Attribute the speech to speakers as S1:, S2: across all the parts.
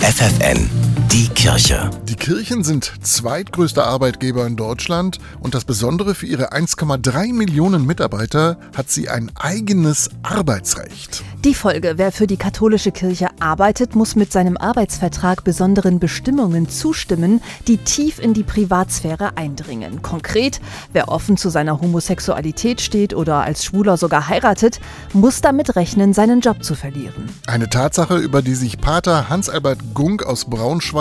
S1: FFN, die Kirche.
S2: Die Kirchen sind zweitgrößter Arbeitgeber in Deutschland und das Besondere für ihre 1,3 Millionen Mitarbeiter hat sie ein eigenes Arbeitsrecht.
S3: Die Folge, wer für die katholische Kirche arbeitet, muss mit seinem Arbeitsvertrag besonderen Bestimmungen zustimmen, die tief in die Privatsphäre eindringen. Konkret, wer offen zu seiner Homosexualität steht oder als Schwuler sogar heiratet, muss damit rechnen, seinen Job zu verlieren.
S2: Eine Tatsache, über die sich Pater Hans-Albert Gunk aus Braunschweig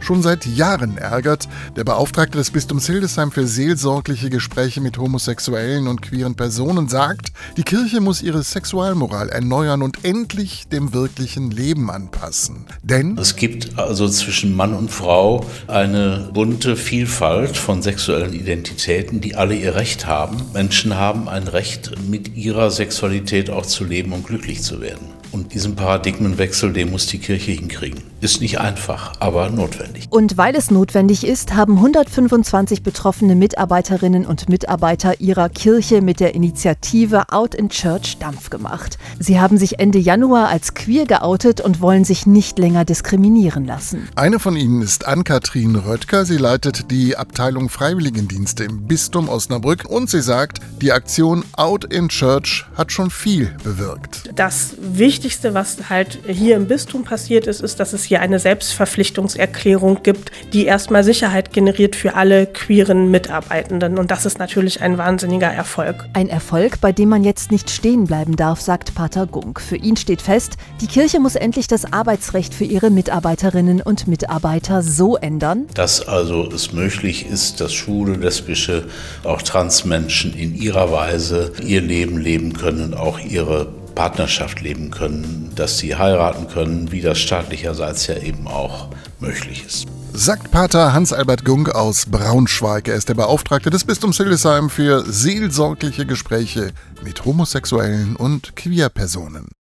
S2: schon seit Jahren ärgert. Der Beauftragte des Bistums Hildesheim für seelsorgliche Gespräche mit homosexuellen und queeren Personen sagt, die Kirche muss ihre Sexualmoral erneuern und endlich dem wirklichen Leben anpassen. Denn
S4: es gibt also zwischen Mann und Frau eine bunte Vielfalt von sexuellen Identitäten, die alle ihr Recht haben. Menschen haben ein Recht, mit ihrer Sexualität auch zu leben und glücklich zu werden. Und diesen Paradigmenwechsel, den muss die Kirche hinkriegen. Ist nicht einfach, aber notwendig.
S3: Und weil es notwendig ist, haben 125 betroffene Mitarbeiterinnen und Mitarbeiter ihrer Kirche mit der Initiative Out in Church Dampf gemacht. Sie haben sich Ende Januar als queer geoutet und wollen sich nicht länger diskriminieren lassen.
S2: Eine von ihnen ist Ann-Kathrin Röttger. Sie leitet die Abteilung Freiwilligendienste im Bistum Osnabrück und sie sagt, die Aktion Out in Church hat schon viel bewirkt.
S5: Das Wichtigste Wichtigste, was halt hier im Bistum passiert ist, ist, dass es hier eine Selbstverpflichtungserklärung gibt, die erstmal Sicherheit generiert für alle queeren Mitarbeitenden. Und das ist natürlich ein wahnsinniger Erfolg.
S3: Ein Erfolg, bei dem man jetzt nicht stehen bleiben darf, sagt Pater Gunk. Für ihn steht fest, die Kirche muss endlich das Arbeitsrecht für ihre Mitarbeiterinnen und Mitarbeiter so ändern,
S4: dass also es möglich ist, dass schwule, lesbische, auch Transmenschen in ihrer Weise ihr Leben leben können, auch ihre Partnerschaft leben können, dass sie heiraten können, wie das staatlicherseits ja eben auch möglich ist.
S2: Sagt Pater Hans-Albert Gunk aus Braunschweig. Er ist der Beauftragte des Bistums Hildesheim für seelsorgliche Gespräche mit Homosexuellen und Queerpersonen.